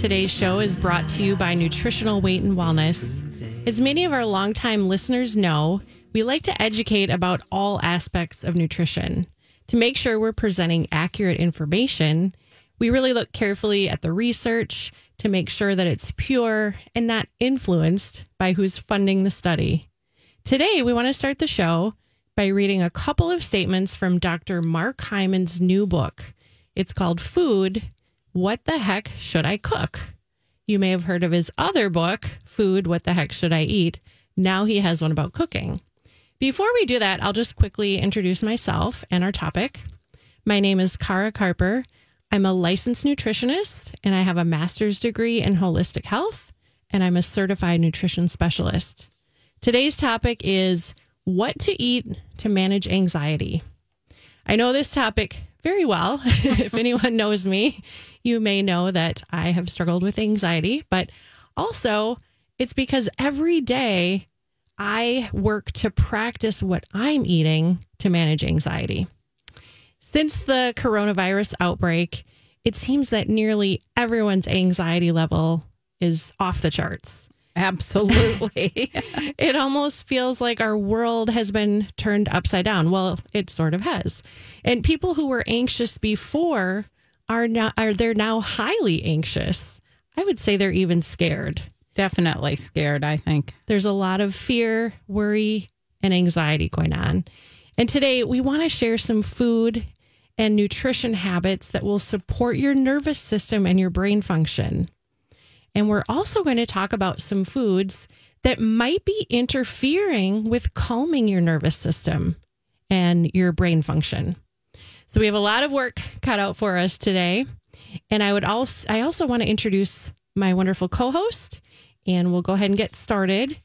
Today's show is brought to you by Nutritional Weight and Wellness. As many of our longtime listeners know, we like to educate about all aspects of nutrition. To make sure we're presenting accurate information, we really look carefully at the research to make sure that it's pure and not influenced by who's funding the study. Today, we want to start the show by reading a couple of statements from Dr. Mark Hyman's new book. It's called Food what the Heck Should I Cook? You may have heard of his other book, Food What the Heck Should I Eat? Now he has one about cooking. Before we do that, I'll just quickly introduce myself and our topic. My name is Kara Carper. I'm a licensed nutritionist and I have a master's degree in holistic health, and I'm a certified nutrition specialist. Today's topic is what to eat to manage anxiety. I know this topic very well. if anyone knows me, you may know that I have struggled with anxiety, but also it's because every day I work to practice what I'm eating to manage anxiety. Since the coronavirus outbreak, it seems that nearly everyone's anxiety level is off the charts. Absolutely. it almost feels like our world has been turned upside down. Well, it sort of has. And people who were anxious before are now are they're now highly anxious. I would say they're even scared. Definitely scared, I think. There's a lot of fear, worry, and anxiety going on. And today we want to share some food and nutrition habits that will support your nervous system and your brain function. And we're also going to talk about some foods that might be interfering with calming your nervous system and your brain function. So we have a lot of work cut out for us today. And I would also I also want to introduce my wonderful co-host and we'll go ahead and get started.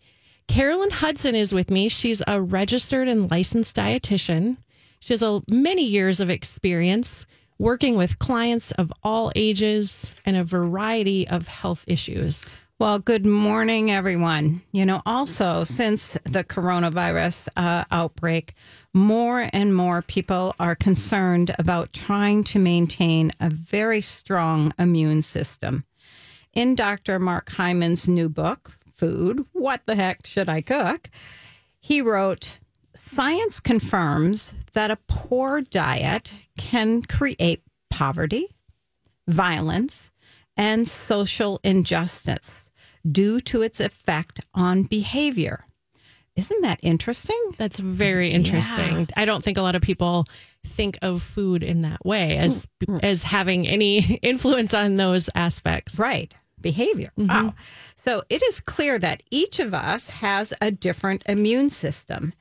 Carolyn Hudson is with me. She's a registered and licensed dietitian. She has a, many years of experience working with clients of all ages and a variety of health issues. Well, good morning, everyone. You know, also since the coronavirus uh, outbreak, more and more people are concerned about trying to maintain a very strong immune system. In Dr. Mark Hyman's new book, Food What the Heck Should I Cook? He wrote, Science confirms that a poor diet can create poverty, violence, and social injustice due to its effect on behavior. Isn't that interesting? That's very interesting. Yeah. I don't think a lot of people think of food in that way as as having any influence on those aspects. Right. Behavior. Mm-hmm. Wow. So it is clear that each of us has a different immune system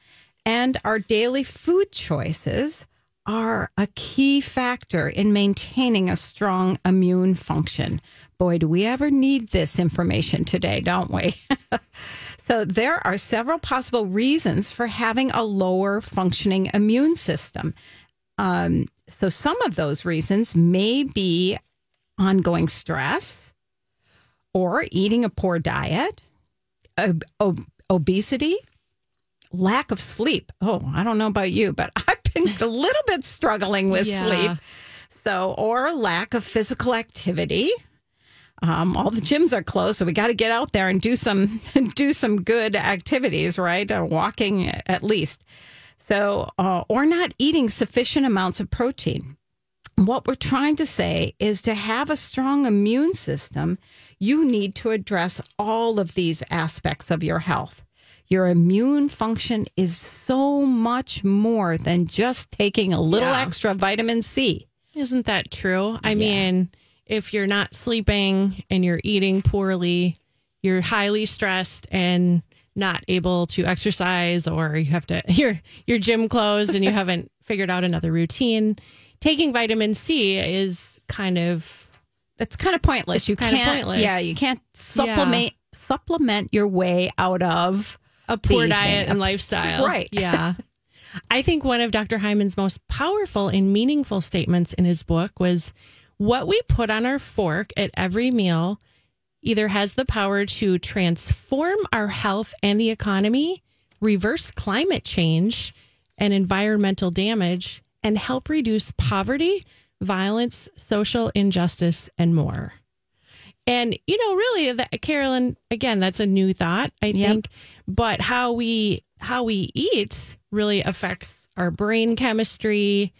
and our daily food choices are a key factor in maintaining a strong immune function. Boy, do we ever need this information today, don't we? so, there are several possible reasons for having a lower functioning immune system. Um, so, some of those reasons may be ongoing stress or eating a poor diet, ob- ob- obesity, lack of sleep. Oh, I don't know about you, but I've been a little bit struggling with yeah. sleep. So, or lack of physical activity. Um, all the gyms are closed, so we got to get out there and do some do some good activities, right? Uh, walking at least. So, uh, or not eating sufficient amounts of protein. What we're trying to say is to have a strong immune system, you need to address all of these aspects of your health. Your immune function is so much more than just taking a little yeah. extra vitamin C. Isn't that true? I yeah. mean, if you're not sleeping and you're eating poorly, you're highly stressed and not able to exercise or you have to your your gym closed and you haven't figured out another routine. Taking vitamin C is kind of That's kind of pointless. You can't. pointless. Yeah, you can't supplement supplement your way out of a poor diet and lifestyle. Right. Yeah. I think one of Dr. Hyman's most powerful and meaningful statements in his book was what we put on our fork at every meal either has the power to transform our health and the economy, reverse climate change and environmental damage, and help reduce poverty, violence, social injustice, and more. And you know, really, that, Carolyn, again, that's a new thought, I Yep. think. But how we how we eat really affects our brain chemistry,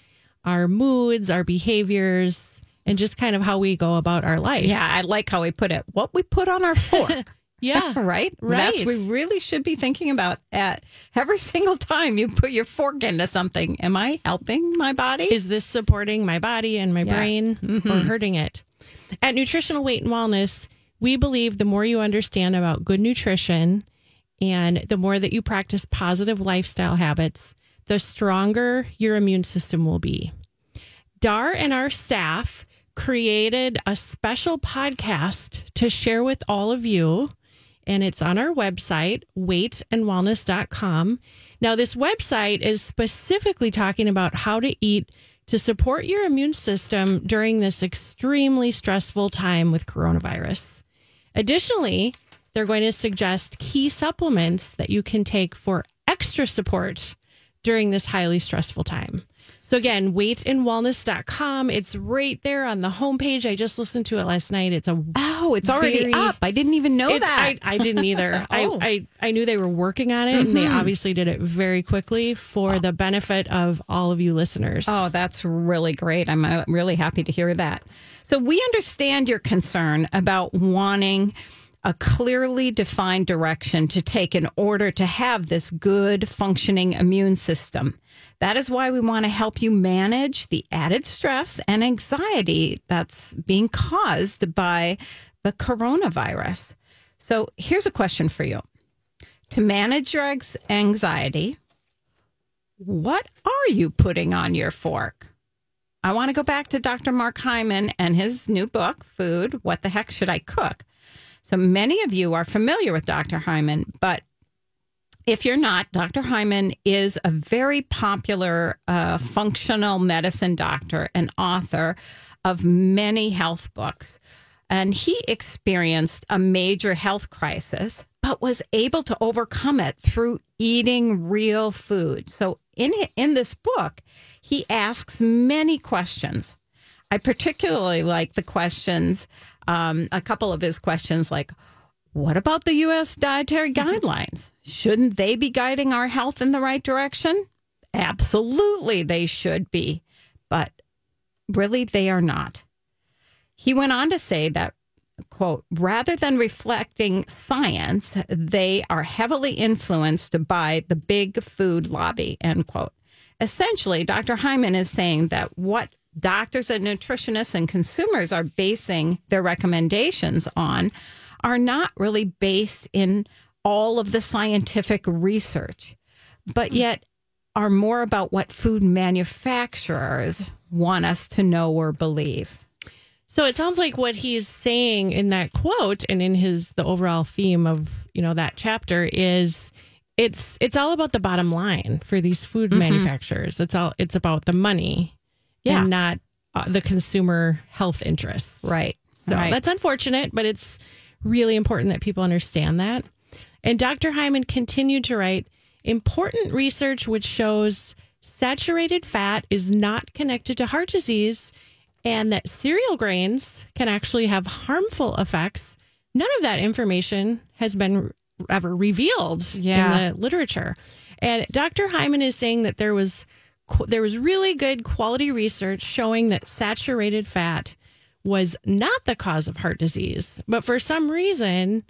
our moods, our behaviors, and just kind of how we go about our life. Yeah, I like how we put it. What we put on our fork. yeah, right? Right. That's we really should be thinking about at every single time you put your fork into something. Am I helping my body? Is this supporting my body and my Yeah. brain mm-hmm. or hurting it? At Nutritional Weight and Wellness, we believe the more you understand about good nutrition and the more that you practice positive lifestyle habits, the stronger your immune system will be. Dar and our staff created a special podcast to share with all of you, and it's on our website, weightandwellness.com. Now, this website is specifically talking about how to eat to support your immune system during this extremely stressful time with coronavirus. Additionally, they're going to suggest key supplements that you can take for extra support during this highly stressful time. So again, weightandwellness.com. It's right there on the homepage. I just listened to it last night. It's a oh, it's already very- up. I didn't even know that. I, I didn't either. Oh. I, I I knew they were working on it, and they obviously did it very quickly for the benefit of all of you listeners. Oh, that's really great. I'm uh, really happy to hear that. So, we understand your concern about wanting a clearly defined direction to take in order to have this good functioning immune system. That is why we want to help you manage the added stress and anxiety that's being caused by the coronavirus. So, here's a question for you to manage your anxiety, what are you putting on your fork? I want to go back to Dr. Mark Hyman and his new book, Food What the Heck Should I Cook? So many of you are familiar with Dr. Hyman, but if you're not, Dr. Hyman is a very popular uh, functional medicine doctor and author of many health books. And he experienced a major health crisis, but was able to overcome it through eating real food. So in in this book, he asks many questions. I particularly like the questions, um, a couple of his questions, like, what about the U.S. dietary guidelines? Shouldn't they be guiding our health in the right direction? Absolutely, they should be. But really, they are not. He went on to say that, quote, rather than reflecting science, they are heavily influenced by the big food lobby, end quote. Essentially, Dr. Hyman is saying that what doctors and nutritionists and consumers are basing their recommendations on are not really based in all of the scientific research, but hmm. yet are more about what food manufacturers want us to know or believe. So it sounds like what he's saying in that quote and in his the overall theme of, you know, that chapter is it's it's all about the bottom line for these food mm-hmm. manufacturers. It's all it's about the money Yeah. and not uh, the consumer health interests. Right. So right. that's unfortunate, but it's really important that people understand that. And Dr. Hyman continued to write important research which shows saturated fat is not connected to heart disease and that cereal grains can actually have harmful effects. None of that information has been ever revealed Yeah. in the literature. And Dr. Hyman is saying that there was there was really good quality research showing that saturated fat was not the cause of heart disease. But for some reason,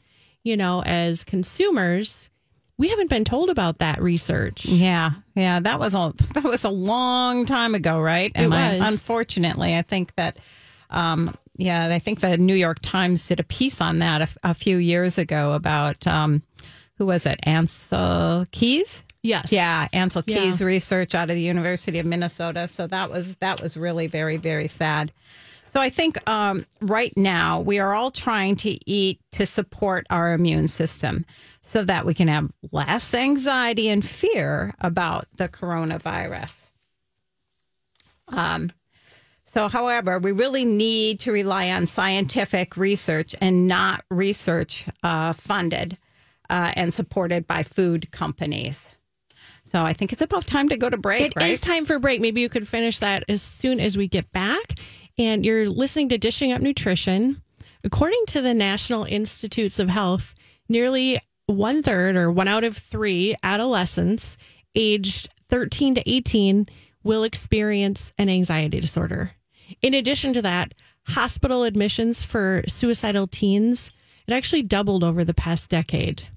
you know, as consumers, we haven't been told about that research. Yeah, yeah, that was a that was a long time ago, right? It I, was. unfortunately, I think that, um, yeah, I think the New York Times did a piece on that a, a few years ago about um, who was it, Ancel Keys? Yes. Yeah, Ancel Yeah. Keys research out of the University of Minnesota. So that was that was really very very sad. So I think um, right now we are all trying to eat to support our immune system so that we can have less anxiety and fear about the coronavirus. Um, so, however, we really need to rely on scientific research and not research uh, funded uh, and supported by food companies. So I think it's about time to go to break. It right? is time for break. Maybe you could finish that as soon as we get back. And you're listening to Dishing Up Nutrition. According to the National Institutes of Health, nearly one third or one out of three adolescents aged 13 to 18 will experience an anxiety disorder. In addition to that, hospital admissions for suicidal teens it actually doubled over the past decade.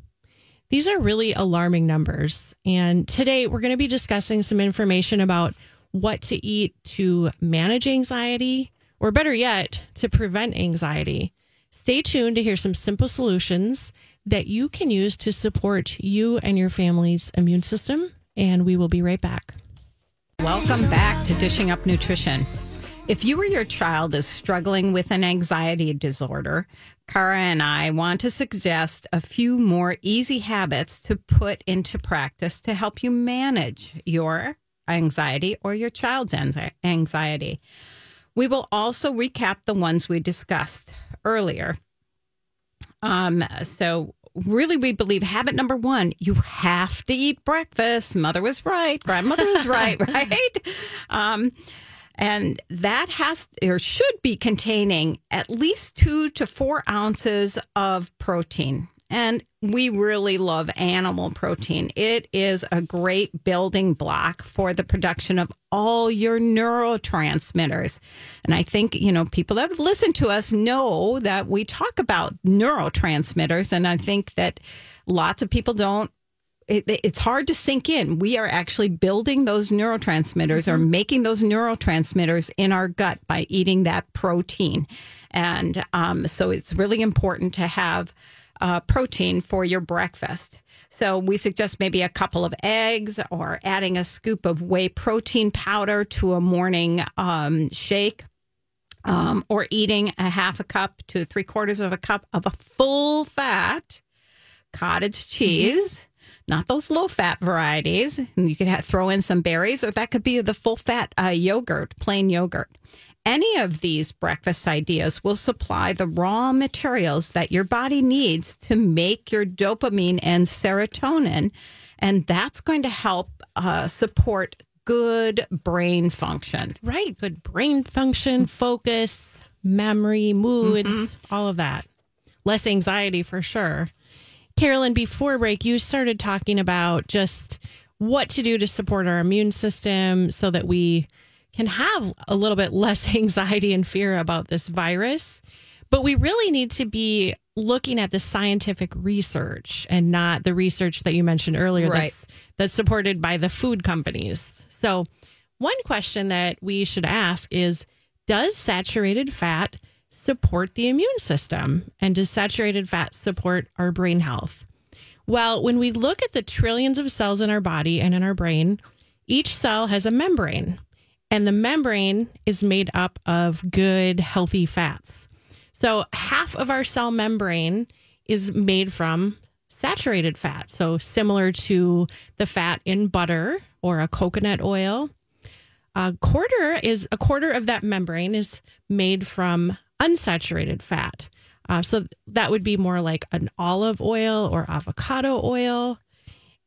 These are really alarming numbers. And today we're going to be discussing some information about what to eat to manage anxiety, or better yet, to prevent anxiety. Stay tuned to hear some simple solutions that you can use to support you and your family's immune system. And we will be right back. Welcome back to Dishing Up Nutrition. If you or your child is struggling with an anxiety disorder, Kara and I want to suggest a few more easy habits to put into practice to help you manage your anxiety or your child's anxiety. We will also recap the ones we discussed earlier. Um, so really we believe habit number one you have to eat breakfast mother was right grandmother was right right um, and that has or should be containing at least two to four ounces of protein. And we really love animal protein. It is a great building block for the production of all your neurotransmitters. And I think, you know, people that have listened to us know that we talk about neurotransmitters. And I think that lots of people don't it, it's hard to sink in. We are actually building those neurotransmitters mm-hmm. or making those neurotransmitters in our gut by eating that protein. And um, so it's really important to have uh, protein for your breakfast. So we suggest maybe a couple of eggs or adding a scoop of whey protein powder to a morning um, shake. Um, or eating a half a cup to three quarters of a cup of a full fat cottage mm-hmm. cheese. Mm-hmm not those low fat varieties. You could have, throw in some berries, or that could be the full fat uh, yogurt, plain yogurt. Any of these breakfast ideas will supply the raw materials that your body needs to make your dopamine and serotonin. And that's going to help uh, support good brain function. Right. Good brain function, focus, memory, moods, mm-hmm. all of that. Less anxiety for sure. Carolyn, before break, you started talking about just what to do to support our immune system so that we can have a little bit less anxiety and fear about this virus. But we really need to be looking at the scientific research and not the research that you mentioned earlier right. that's that's supported by the food companies. So, one question that we should ask is does saturated fat support the immune system? And does saturated fat support our brain health? Well, when we look at the trillions of cells in our body and in our brain, each cell has a membrane, and the membrane is made up of good, healthy fats. So, half of our cell membrane is made from saturated fat. So, similar to the fat in butter or a coconut oil. A quarter is a quarter of that membrane is made from unsaturated fat. Uh, so that would be more like an olive oil or avocado oil.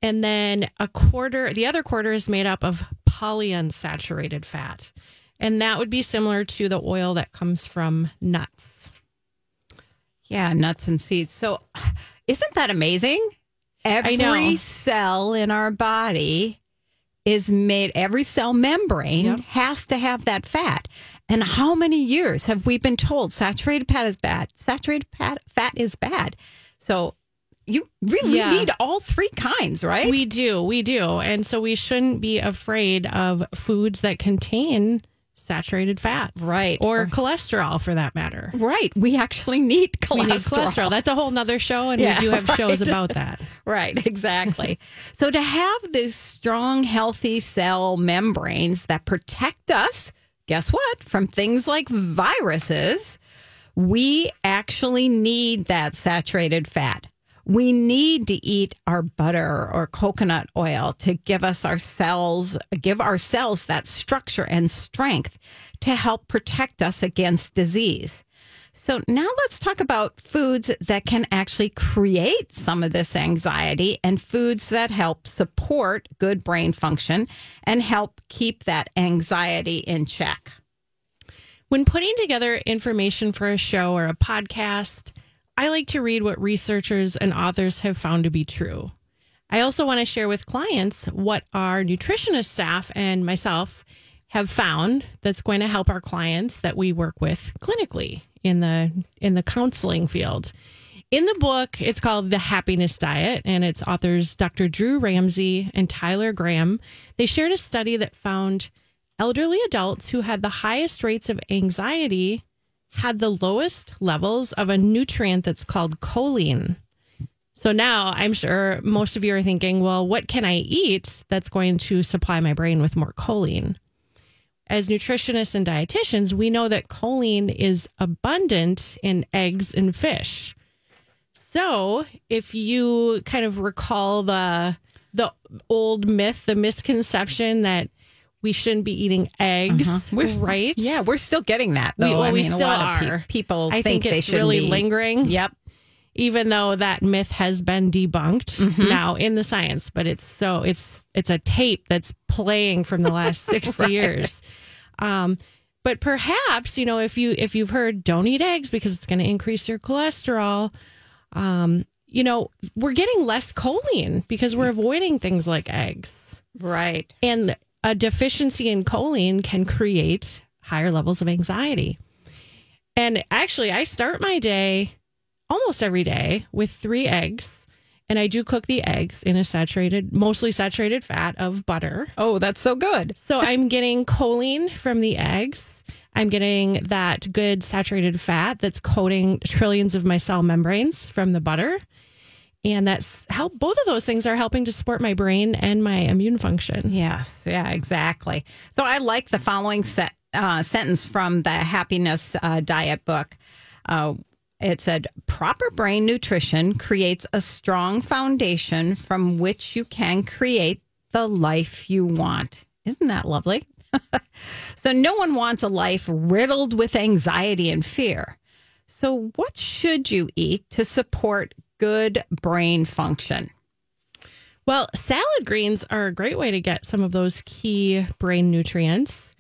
And then a quarter, the other quarter is made up of polyunsaturated fat. And that would be similar to the oil that comes from nuts. Yeah, nuts and seeds. So isn't that amazing? Every cell in our body is made, every cell membrane yep. has to have that fat. And how many years have we been told saturated fat is bad? Saturated fat fat is bad. So you really yeah. need all three kinds, right? We do. We do. And so we shouldn't be afraid of foods that contain saturated fats. Right. Or, or cholesterol for that matter. Right. We actually need cholesterol. We need cholesterol. That's a whole nother show, and yeah, we do have right. shows about that. right. Exactly. so to have these strong, healthy cell membranes that protect us guess what? From things like viruses, we actually need that saturated fat. We need to eat our butter or coconut oil to give us our cells, give ourselves that structure and strength to help protect us against disease. So now let's talk about foods that can actually create some of this anxiety and foods that help support good brain function and help keep that anxiety in check. When putting together information for a show or a podcast, I like to read what researchers and authors have found to be true. I also want to share with clients what our nutritionist staff and myself have found that's going to help our clients that we work with clinically in the in the counseling field. In the book, it's called The Happiness Diet, and its authors Dr. Drew Ramsey and Tyler Graham. They shared a study that found elderly adults who had the highest rates of anxiety had the lowest levels of a nutrient that's called choline. So now I'm sure most of you are thinking, well, what can I eat that's going to supply my brain with more choline? As nutritionists and dietitians, we know that choline is abundant in eggs and fish. So, if you kind of recall the the old myth, the misconception that we shouldn't be eating eggs, uh-huh. right? Yeah, we're still getting that. Though. We, well, I we mean, still a lot are. Of pe- people I think, think, they should really be. lingering. Yep. Even though that myth has been debunked Mm-hmm. now in the science, but it's so it's it's a tape that's playing from the last sixty Right. years. Um, but perhaps you know if you if you've heard don't eat eggs because it's going to increase your cholesterol. Um, you know we're getting less choline because we're avoiding things like eggs, Right. and a deficiency in choline can create higher levels of anxiety. And actually, I start my day almost every day with three eggs. And I do cook the eggs in a saturated, mostly saturated fat of butter. Oh, that's so good. So I'm getting choline from the eggs. I'm getting that good saturated fat that's coating trillions of my cell membranes from the butter. And that's help both of those things are helping to support my brain and my immune function. Yes, yeah, exactly. So I like the following set, uh, sentence from the Happiness uh, Diet book. Uh, it said, proper brain nutrition creates a strong foundation from which you can create the life you want. Isn't that lovely? so, no one wants a life riddled with anxiety and fear. So, what should you eat to support good brain function? Well, salad greens are a great way to get some of those key brain nutrients.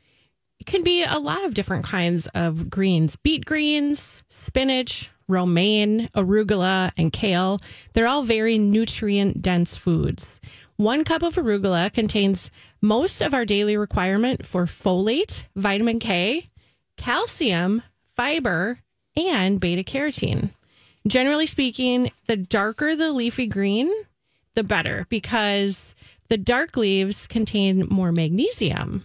It can be a lot of different kinds of greens beet greens, spinach, romaine, arugula, and kale. They're all very nutrient dense foods. One cup of arugula contains most of our daily requirement for folate, vitamin K, calcium, fiber, and beta carotene. Generally speaking, the darker the leafy green, the better because the dark leaves contain more magnesium.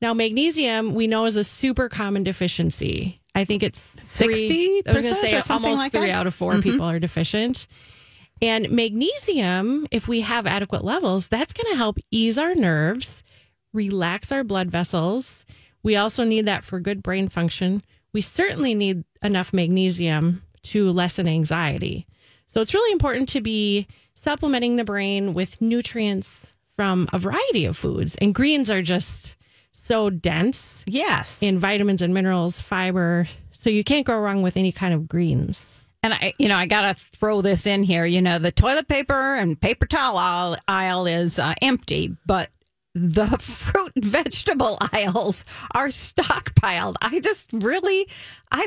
Now, magnesium we know is a super common deficiency. I think it's three, I was going to 60% say or something almost like three that? Mm-hmm. out of 4 people are deficient. And magnesium, if we have adequate levels, that's going to help ease our nerves, relax our blood vessels. We also need that for good brain function. We certainly need enough magnesium to lessen anxiety. So it's really important to be supplementing the brain with nutrients from a variety of foods. And greens are just so dense Yes. in vitamins and minerals, fiber. So you can't go wrong with any kind of greens. And I, you know, I got to throw this in here. You know, the toilet paper and paper towel aisle, aisle is uh, empty, but the fruit and vegetable aisles are stockpiled. I just really, I,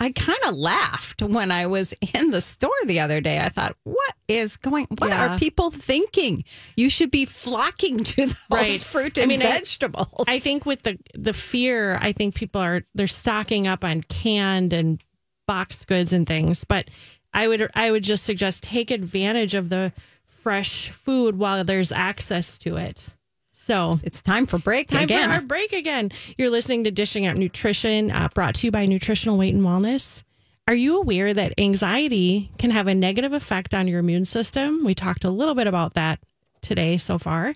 I kind of laughed when I was in the store the other day. I thought, what is going? What Yeah. are people thinking? You should be flocking to those Right. fruit I and mean, I- vegetables. I think with the the fear, I think people are they're stocking up on canned and boxed goods and things. But I would I would just suggest take advantage of the fresh food while there's access to it. So it's time for break time again. for our break again. You're listening to Dishing Out Nutrition, uh, brought to you by Nutritional Weight and Wellness. Are you aware that anxiety can have a negative effect on your immune system? We talked a little bit about that today so far.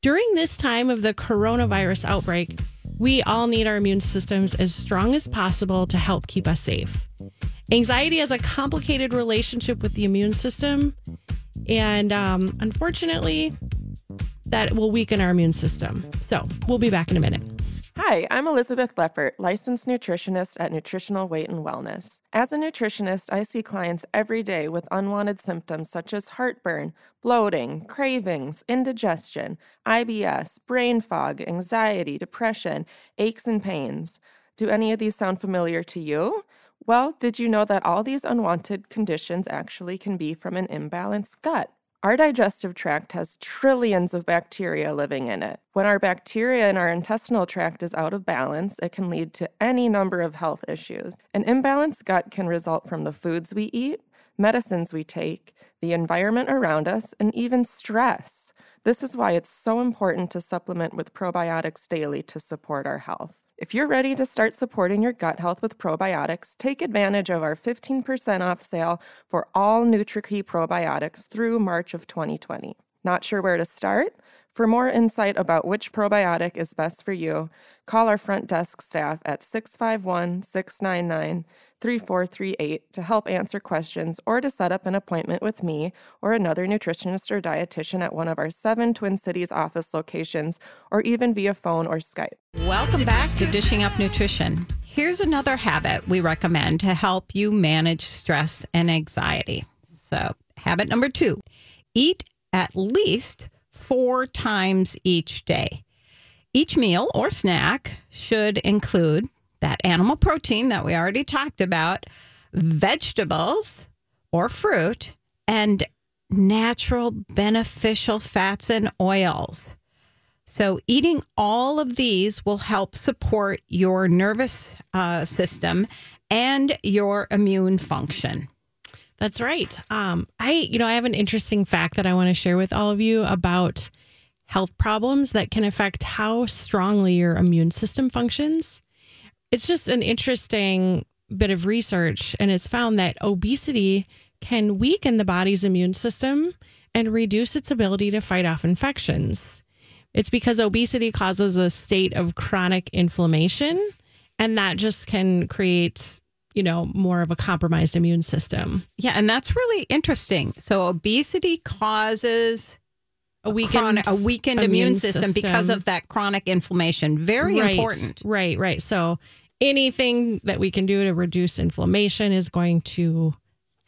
During this time of the coronavirus outbreak, We all need our immune systems as strong as possible to help keep us safe. Anxiety has a complicated relationship with the immune system, and um, unfortunately, that will weaken our immune system. So, we'll be back in a minute. Hi, I'm Elizabeth Leppert, licensed nutritionist at Nutritional Weight and Wellness. As a nutritionist, I see clients every day with unwanted symptoms such as heartburn, bloating, cravings, indigestion, IBS, brain fog, anxiety, depression, aches, and pains. Do any of these sound familiar to you? Well, did you know that all these unwanted conditions actually can be from an imbalanced gut? Our digestive tract has trillions of bacteria living in it. When our bacteria in our intestinal tract is out of balance, it can lead to any number of health issues. An imbalanced gut can result from the foods we eat, medicines we take, the environment around us, and even stress. This is why it's so important to supplement with probiotics daily to support our health. If you're ready to start supporting your gut health with probiotics, take advantage of our 15% off sale for all NutriKey probiotics through March of 2020. Not sure where to start? For more insight about which probiotic is best for you, call our front desk staff at 651 699 3438 to help answer questions or to set up an appointment with me or another nutritionist or dietitian at one of our seven Twin Cities office locations or even via phone or Skype. Welcome back to Dishing Up Nutrition. Here's another habit we recommend to help you manage stress and anxiety. So, habit number two eat at least four times each day. Each meal or snack should include that animal protein that we already talked about, vegetables or fruit, and natural beneficial fats and oils. So, eating all of these will help support your nervous uh, system and your immune function. That's right. Um, I, you know, I have an interesting fact that I want to share with all of you about health problems that can affect how strongly your immune system functions. It's just an interesting bit of research, and it's found that obesity can weaken the body's immune system and reduce its ability to fight off infections. It's because obesity causes a state of chronic inflammation, and that just can create, you know, more of a compromised immune system. Yeah, and that's really interesting. So, obesity causes A weakened, chronic, a weakened immune, system, because of that chronic inflammation. Very right, important. Right, right. So anything that we can do to reduce inflammation is going to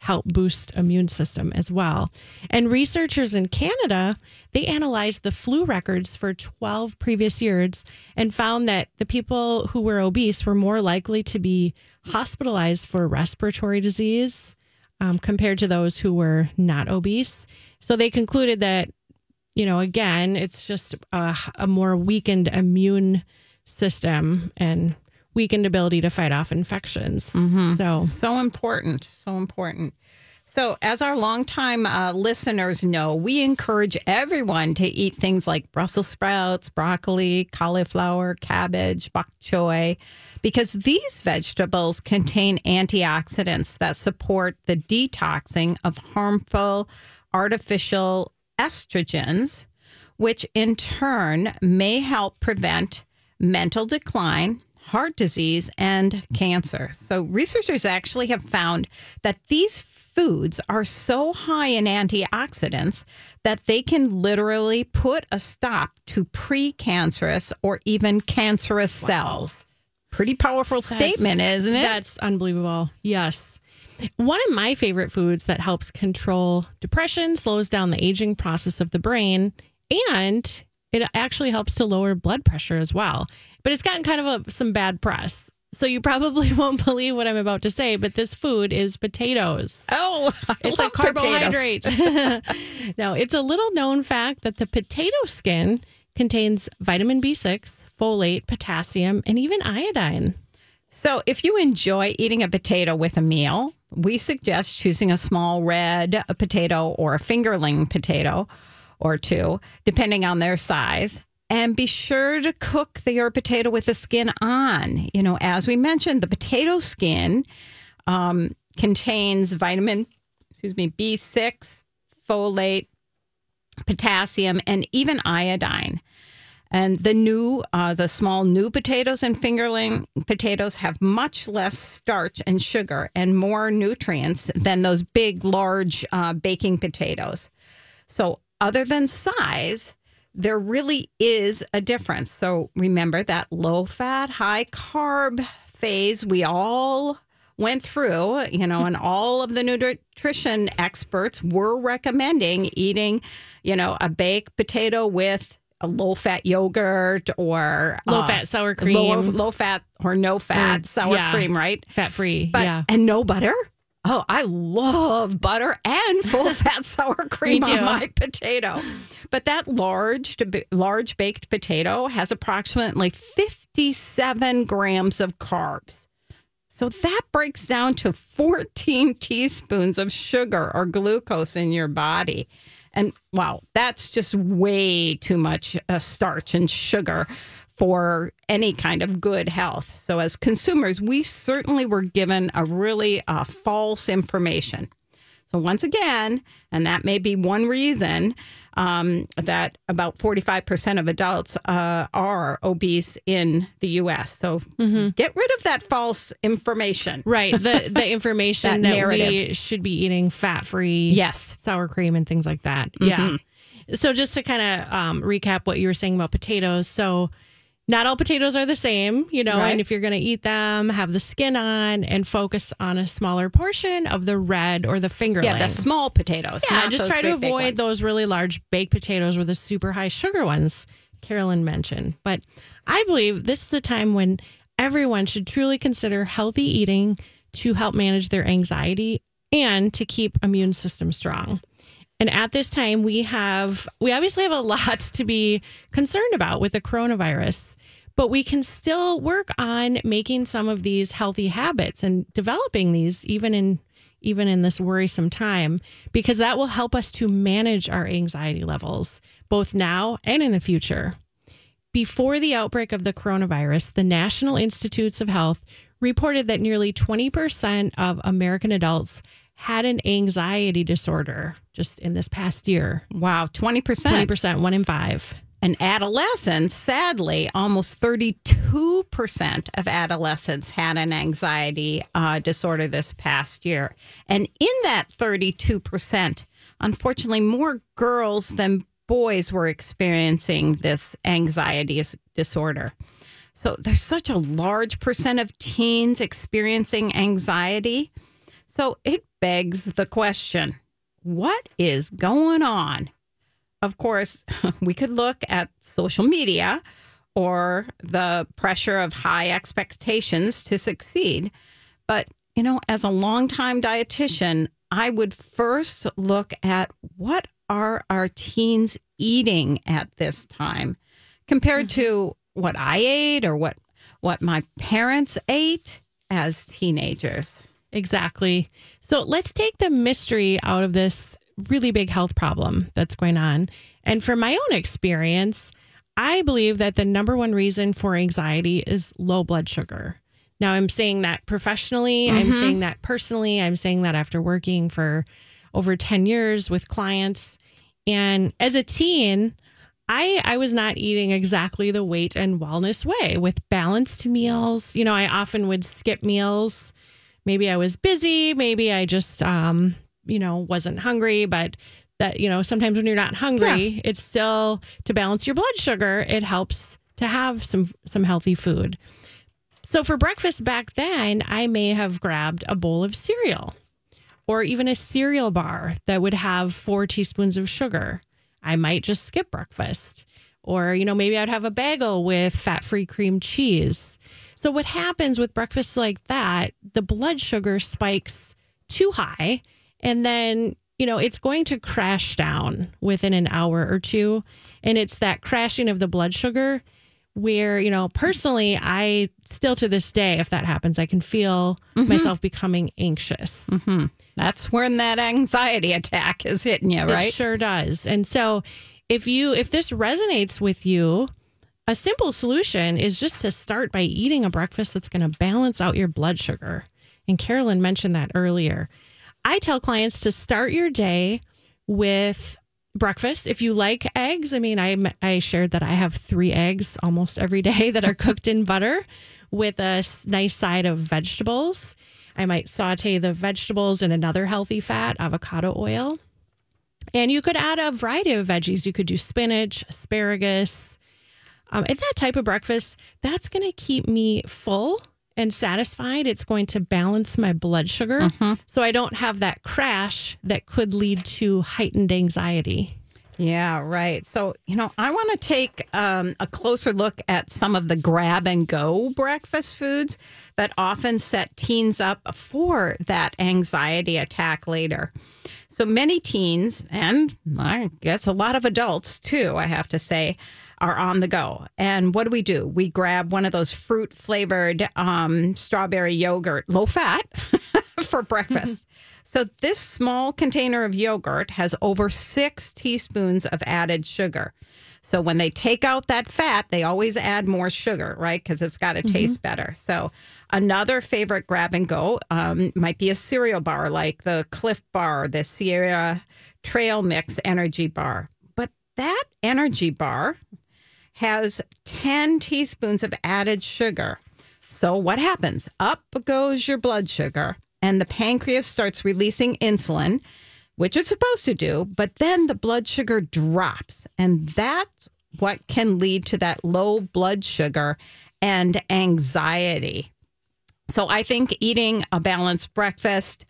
help boost immune system as well. And researchers in Canada, they analyzed the flu records for 12 previous years and found that the people who were obese were more likely to be hospitalized for respiratory disease um, compared to those who were not obese. So they concluded that, you know, again, it's just a, a more weakened immune system and weakened ability to fight off infections. So So important. So important. So, as our longtime uh, listeners know, we encourage everyone to eat things like Brussels sprouts, broccoli, cauliflower, cabbage, bok choy, because these vegetables contain antioxidants that support the detoxing of harmful artificial estrogens, which in turn may help prevent mental decline, heart disease, and cancer. So, researchers actually have found that these foods are so high in antioxidants that they can literally put a stop to precancerous or even cancerous cells. Pretty powerful statement, isn't it? That's unbelievable. Yes. One of my favorite foods that helps control depression, slows down the aging process of the brain, and it actually helps to lower blood pressure as well. But it's gotten kind of a, some bad press. So you probably won't believe what I'm about to say, but this food is potatoes. oh, I It's a carbohydrate. now, it's a little known fact that the potato skin contains vitamin B6, folate, potassium, and even iodine. So, if you enjoy eating a potato with a meal, we suggest choosing a small red potato or a fingerling potato or two, depending on their size. And be sure to cook the, your potato with the skin on. You know, as we mentioned, the potato skin um, contains vitamin, excuse me, B6, folate, potassium, and even iodine. And the new, uh, the small new potatoes and fingerling potatoes have much less starch and sugar and more nutrients than those big, large uh, baking potatoes. So, other than size, there really is a difference. So, remember that low fat, high carb phase we all went through, you know, and all of the nutrition experts were recommending eating, you know, a baked potato with a low fat yogurt or Low uh, fat sour cream. low, low fat or no fat Or- sour yeah. cream, right? Fat free. But yeah. and no butter. Oh, I love butter and full fat sour cream on my potato. But that large large baked potato has approximately 57 grams of carbs. So that breaks down to 14 teaspoons of sugar or glucose in your body. And wow, that's just way too much uh, starch and sugar for any kind of good health. So, as consumers, we certainly were given a really uh, false information. So, once again, and that may be one reason um, that about 45% of adults uh, are obese in the US. So, get rid of that false information. Right. The the information That that, we should be eating fat free Yes. sour cream and things like that. Yeah. So just to kind of um, recap what you were saying about potatoes. So not all potatoes are the same, you know, Right. and if you're going to eat them, have the skin on and focus on a smaller portion of the red or the fingerling. Yeah, the small potatoes. Yeah, just try to avoid those really large baked potatoes or the super high sugar ones Carolyn mentioned. But I believe this is a time when everyone should truly consider healthy eating to help manage their anxiety and to keep immune system strong. And at this time, we have, we obviously have a lot to be concerned about with the coronavirus, but we can still work on making some of these healthy habits and developing these even in even in this worrisome time because that will help us to manage our anxiety levels both now and in the future. Before the outbreak of the coronavirus, the National Institutes of Health reported that nearly 20% of American adults had an anxiety disorder just in this past year. Wow, 20%. 20%, one in five. And adolescents, sadly, almost 32% of adolescents had an anxiety uh, disorder this past year. And in that 32%, unfortunately, more girls than boys were experiencing this anxiety disorder. So there's such a large percent of teens experiencing anxiety. So it begs the question what is going on? Of course, we could look at social media or the pressure of high expectations to succeed. But, you know, as a longtime dietitian, I would first look at what are our teens eating at this time compared to what I ate or what what my parents ate as teenagers. Exactly. So let's take the mystery out of this really big health problem that's going on. And from my own experience, I believe that the number one reason for anxiety is low blood sugar. Now, I'm saying that professionally, I'm mm-hmm. saying that personally, I'm saying that after working for over 10 years with clients. And as a teen, I I was not eating exactly the weight and wellness way with balanced meals. You know, I often would skip meals. Maybe I was busy, maybe I just um, you know, wasn't hungry, but that, you know, sometimes when you're not hungry, it's still to balance your blood sugar, it helps to have some some healthy food. So for breakfast back then, I may have grabbed a bowl of cereal or even a cereal bar that would have four teaspoons of sugar. I might just skip breakfast. Or, you know, maybe I'd have a bagel with fat free cream cheese. So, what happens with breakfasts like that, the blood sugar spikes too high, and then, you know, it's going to crash down within an hour or two. And it's that crashing of the blood sugar where, you know, personally, I still to this day, if that happens, I can feel mm-hmm. myself becoming anxious. Mm-hmm. That's when that anxiety attack is hitting you, right? It sure does. And so if you if this resonates with you, a simple solution is just to start by eating a breakfast that's going to balance out your blood sugar. And Carolyn mentioned that earlier. I tell clients to start your day with breakfast. If you like eggs, I mean, I I shared that I have three eggs almost every day that are cooked in butter with a nice side of vegetables. I might saute the vegetables in another healthy fat, avocado oil. And you could add a variety of veggies. You could do spinach, asparagus. Um, and that type of breakfast, that's going to keep me full and satisfied. It's going to balance my blood sugar so I don't have that crash that could lead to heightened anxiety. Yeah, right. So, you know, I want to take um, a closer look at some of the grab and go breakfast foods that often set teens up for that anxiety attack later. So many teens, and I guess a lot of adults too, I have to say, are on the go. And what do we do? We grab one of those fruit flavored um, strawberry yogurt, low fat, for breakfast. So this small container of yogurt has over six teaspoons of added sugar. So when they take out that fat, they always add more sugar, right? Because it's got to taste better. So another favorite grab and go um, might be a cereal bar like the Clif Bar, the Sierra Trail Mix Energy Bar. But that energy bar has 10 teaspoons of added sugar. So what happens? Up goes your blood sugar, and the pancreas starts releasing insulin, which it's supposed to do, but then the blood sugar drops. And that's what can lead to that low blood sugar and anxiety. So I think eating a balanced breakfast,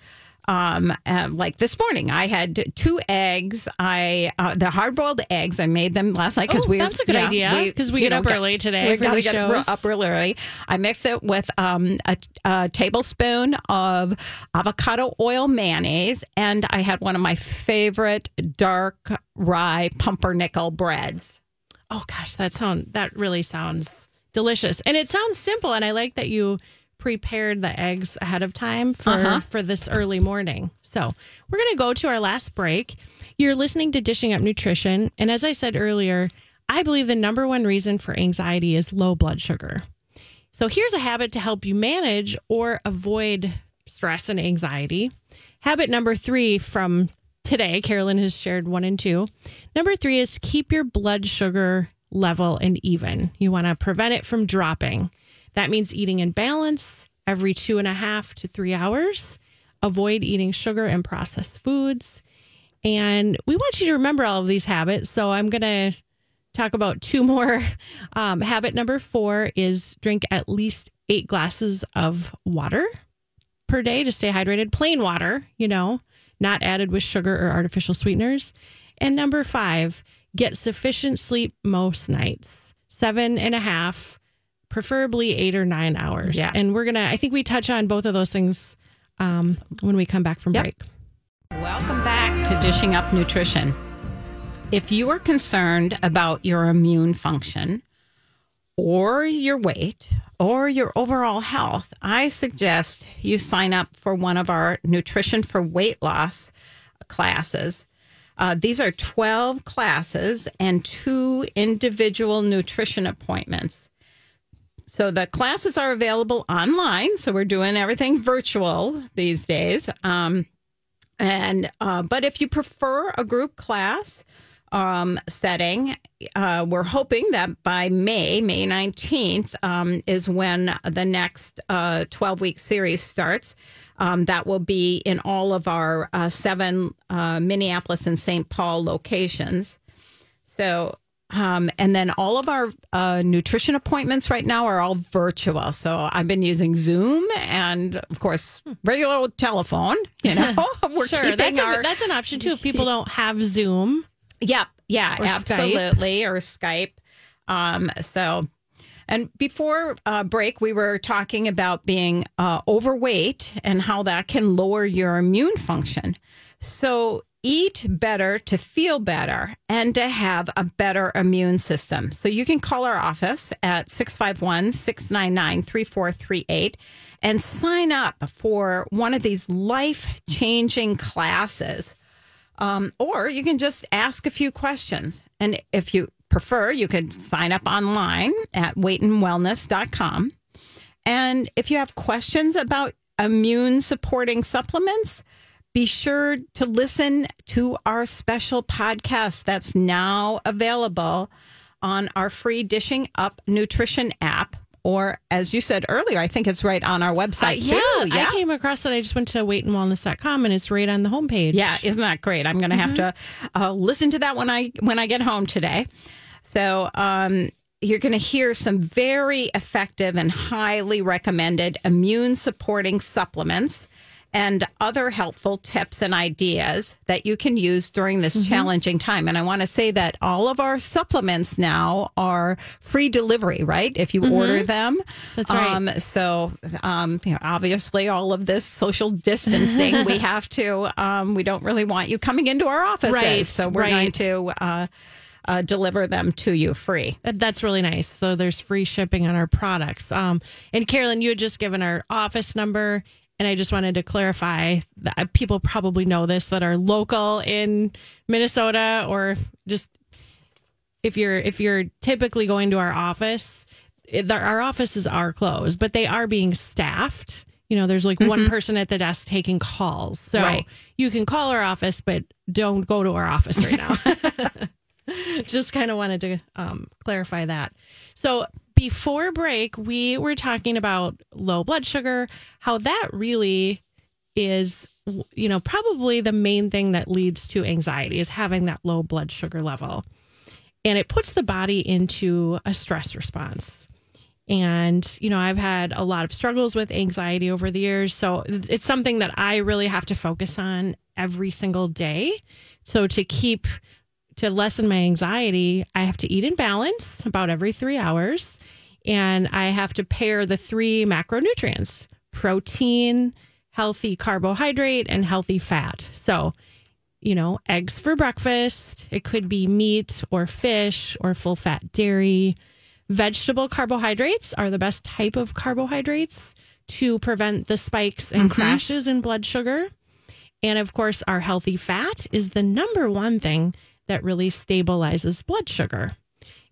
um, uh, like this morning, I had two eggs. I uh, the hard boiled eggs. I made them last night because Oh, we. that's a good idea. Because we you get up got- early today We gotta get up real early. I mix it with um, a, a tablespoon of avocado oil mayonnaise, and I had one of my favorite dark rye pumpernickel breads. Oh gosh, that sound that really sounds delicious. And it sounds simple and I like that you prepared the eggs ahead of time for Uh-huh. for this early morning. So, we're going to go to our last break. You're listening to Dishing Up Nutrition, and as I said earlier, I believe the number one reason for anxiety is low blood sugar. So, here's a habit to help you manage or avoid stress and anxiety. Habit number 3 from today, Carolyn has shared one and two. Number three is keep your blood sugar level and even. You want to prevent it from dropping. That means eating in balance every two and a half to three hours. Avoid eating sugar and processed foods. And we want you to remember all of these habits. So I'm going to talk about two more. Um, habit number four is drink at least eight glasses of water per day to stay hydrated. Plain water, you know, not added with sugar or artificial sweeteners. And number five, get sufficient sleep most nights, seven and a half, preferably eight or nine hours. Yeah. And we're going to, I think we touch on both of those things um, when we come back from Yep. break. Welcome back to Dishing Up Nutrition. If you are concerned about your immune function or your weight or your overall health, I suggest you sign up for one of our Nutrition for Weight Loss classes. Uh, these are 12 classes and two individual nutrition appointments. So the classes are available online. So we're doing everything virtual these days. Um, and uh, but if you prefer a group class um, setting, uh, we're hoping that by May, May 19th, um, is when the next 12 week series starts. Um, that will be in all of our uh, seven uh, Minneapolis and St. Paul locations. So, um, and then all of our uh, nutrition appointments right now are all virtual. So I've been using Zoom and, of course, regular old telephone. You know, we're Sure, keeping that's, our a, that's an option too. If people don't have Zoom, Yep. Yeah, Or Skype. absolutely. Or Skype. Um, so, and before uh, break, we were talking about being uh, overweight and how that can lower your immune function. So, eat better to feel better and to have a better immune system. So, you can call our office at 651 699 3438 and sign up for one of these life changing classes. Um, or you can just ask a few questions. And if you prefer, you could sign up online at weightandwellness.com. And if you have questions about immune supporting supplements, be sure to listen to our special podcast that's now available on our free Dishing Up Nutrition app. Or, as you said earlier, I think it's right on our website yeah, too. I came across it. I just went to weightandwellness.com and it's right on the homepage. Yeah, isn't that great? I'm going to have to uh, listen to that when I when I get home today. So um, you're going to hear some very effective and highly recommended immune supporting supplements and other helpful tips and ideas that you can use during this challenging time. And I want to say that all of our supplements now are free delivery, right? If you order them. That's right. Um, so, um, you know, obviously, all of this social distancing, we have to. Um, we don't really want you coming into our offices, Right, so we're right. going to uh, uh, deliver them to you free. That's really nice. So there's free shipping on our products. Um, and Carolyn, you had just given our office number, and I just wanted to clarify that people probably know this that are local in Minnesota or just if you're if you're typically going to our office, it- our offices are closed, but they are being staffed. You know, there's like one person at the desk taking calls. So Right. you can call our office, but don't go to our office right now. just kind of wanted to um, clarify that. So before break, we were talking about low blood sugar, how that really is, you know, probably the main thing that leads to anxiety is having that low blood sugar level. And it puts the body into a stress response. And, you know, I've had a lot of struggles with anxiety over the years. So it's something that I really have to focus on every single day. So to keep, to lessen my anxiety, I have to eat in balance about every three hours. And I have to pair the three macronutrients protein, healthy carbohydrate, and healthy fat. So, you know, eggs for breakfast. It could be meat or fish or full fat dairy. Vegetable carbohydrates are the best type of carbohydrates to prevent the spikes and mm-hmm. crashes in blood sugar. And of course, our healthy fat is the number one thing that really stabilizes blood sugar.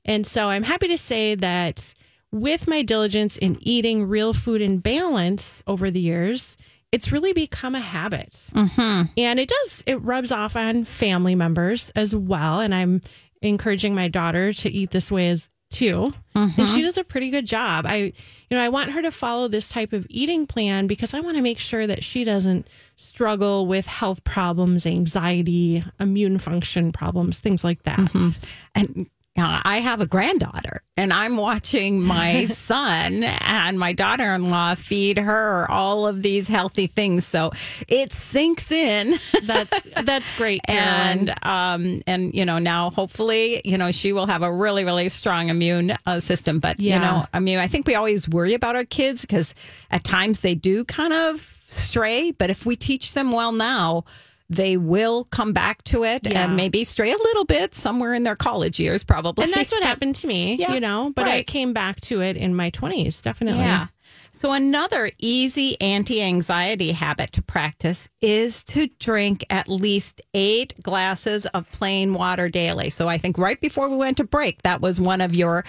And so I'm happy to say that with my diligence in eating real food in balance over the years, it's really become a habit. Mm-hmm. And it does, it rubs off on family members as well. And I'm encouraging my daughter to eat this way as too. And she mm-hmm. does a pretty good job. I, you know, I want her to follow this type of eating plan because I want to make sure that she doesn't struggle with health problems, anxiety, immune function problems, things like that. Mm-hmm. And I have a granddaughter, and I'm watching my son and my daughter in law feed her all of these healthy things. So it sinks in. That's that's great, and um and you know now hopefully you know she will have a really really strong immune uh, system but Yeah. you know i mean i think we always worry about our kids because at times they do kind of stray but if we teach them well now they will come back to it Yeah. and maybe stray a little bit somewhere in their college years probably and that's what happened to me, Yeah, you know. But I came back to it in my twenties, definitely. Yeah. So, another easy anti anxiety habit to practice is to drink at least eight glasses of plain water daily. So, I think right before we went to break, that was one of your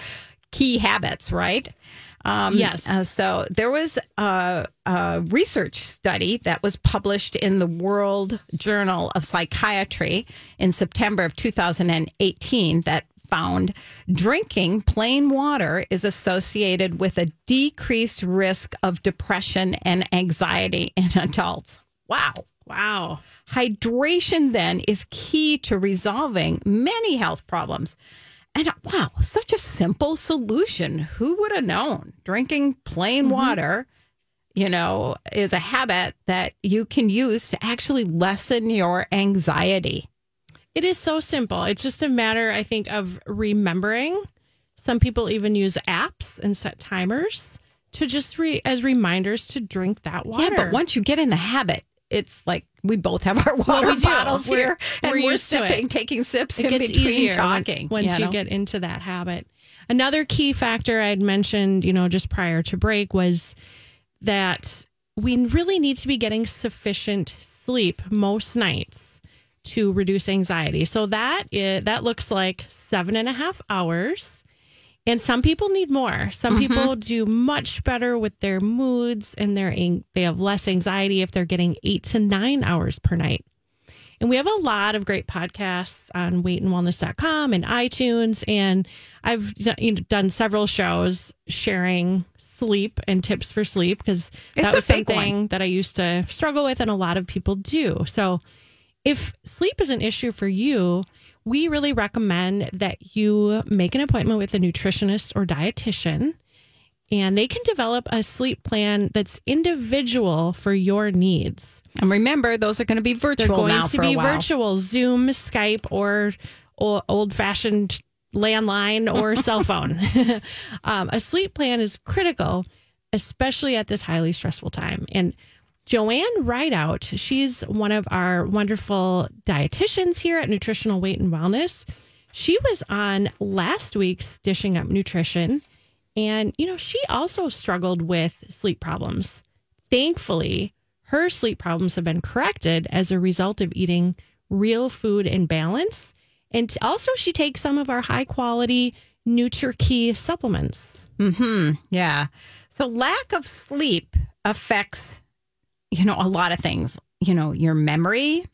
key habits, right? Um, Yes. uh, so, there was a, a research study that was published in the World Journal of Psychiatry in September of 2018 that found drinking plain water is associated with a decreased risk of depression and anxiety in adults. Wow. Wow. Hydration then is key to resolving many health problems. And uh, wow, such a simple solution. Who would have known? Drinking plain mm-hmm. water, you know, is a habit that you can use to actually lessen your anxiety. It is so simple. It's just a matter, I think, of remembering. Some people even use apps and set timers to just re- as reminders to drink that water. Yeah, but once you get in the habit, it's like we both have our water we bottles We're- here, and we're we're, to it. sipping, taking sips it in gets between easier when- talking. once you, know? get into that habit. Another key factor I'd mentioned, you know, just prior to break was that we really need to be getting sufficient sleep most nights to reduce anxiety. So that is, that looks like seven and a half hours. And some people need more. Some people do much better with their moods and their they have less anxiety if they're getting 8 to 9 hours per night. And we have a lot of great podcasts on weightandwellness.com and iTunes. And I've d- you know, done several shows sharing sleep and tips for sleep because that was something that I used to struggle with, and a lot of people do. So if sleep is an issue for you, we really recommend that you make an appointment with a nutritionist or dietitian and they can develop a sleep plan that's individual for your needs. And remember, those are going to be virtual They're going to be virtual, Zoom, Skype, or, old fashioned landline or cell phone. um, a sleep plan is critical, especially at this highly stressful time. And JoAnn Ridout, she's one of our wonderful dietitians here at Nutritional Weight and Wellness. She was on last week's Dishing Up Nutrition, and you know, she also struggled with sleep problems. Thankfully, her sleep problems have been corrected as a result of eating real food in balance. And also, she takes some of our high quality NutriKey supplements. Hmm. Yeah. So lack of sleep affects, you know, a lot of things. You know, your memory,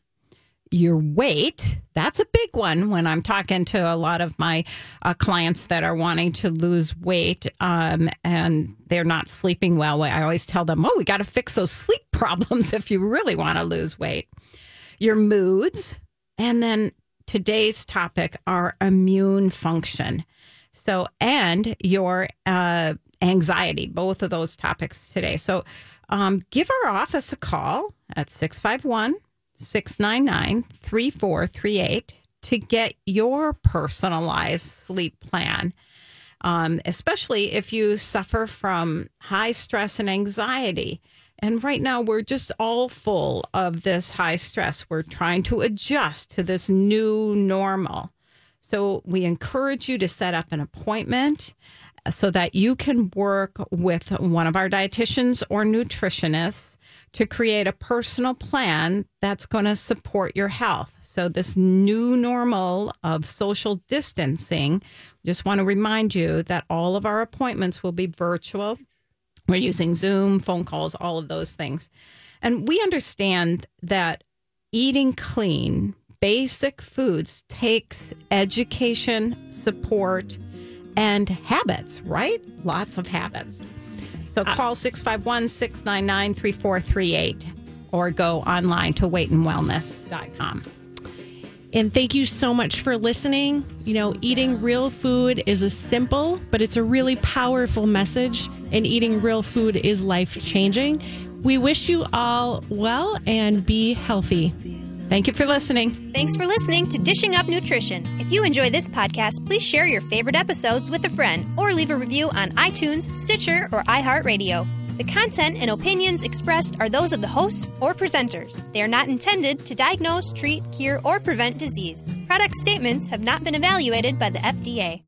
your weight. That's a big one when I'm talking to a lot of my uh, clients that are wanting to lose weight um, and they're not sleeping well. I always tell them, oh, we got to fix those sleep problems if you really want to lose weight. Your moods. And then today's topic, our immune function. So, and your uh, anxiety, both of those topics today. So, um, give our office a call at 651 699 3438 to get your personalized sleep plan. Um, especially if you suffer from high stress and anxiety. And right now, we're just all full of this high stress. We're trying to adjust to this new normal. So we encourage you to set up an appointment so that you can work with one of our dietitians or nutritionists to create a personal plan that's going to support your health. So this new normal of social distancing, just want to remind you that all of our appointments will be virtual. We're using Zoom, phone calls, all of those things. And we understand that eating clean, basic foods takes education, support, and habits, right? Lots of habits. So uh, call 651 699 3438 or go online to weightandwellness.com. And thank you so much for listening. You know, eating real food is a simple, but it's a really powerful message, and eating real food is life changing. We wish you all well and be healthy. Thank you for listening. Thanks for listening to Dishing Up Nutrition. If you enjoy this podcast, please share your favorite episodes with a friend or leave a review on iTunes, Stitcher, or iHeartRadio. The content and opinions expressed are those of the hosts or presenters. They are not intended to diagnose, treat, cure, or prevent disease. Product statements have not been evaluated by the FDA.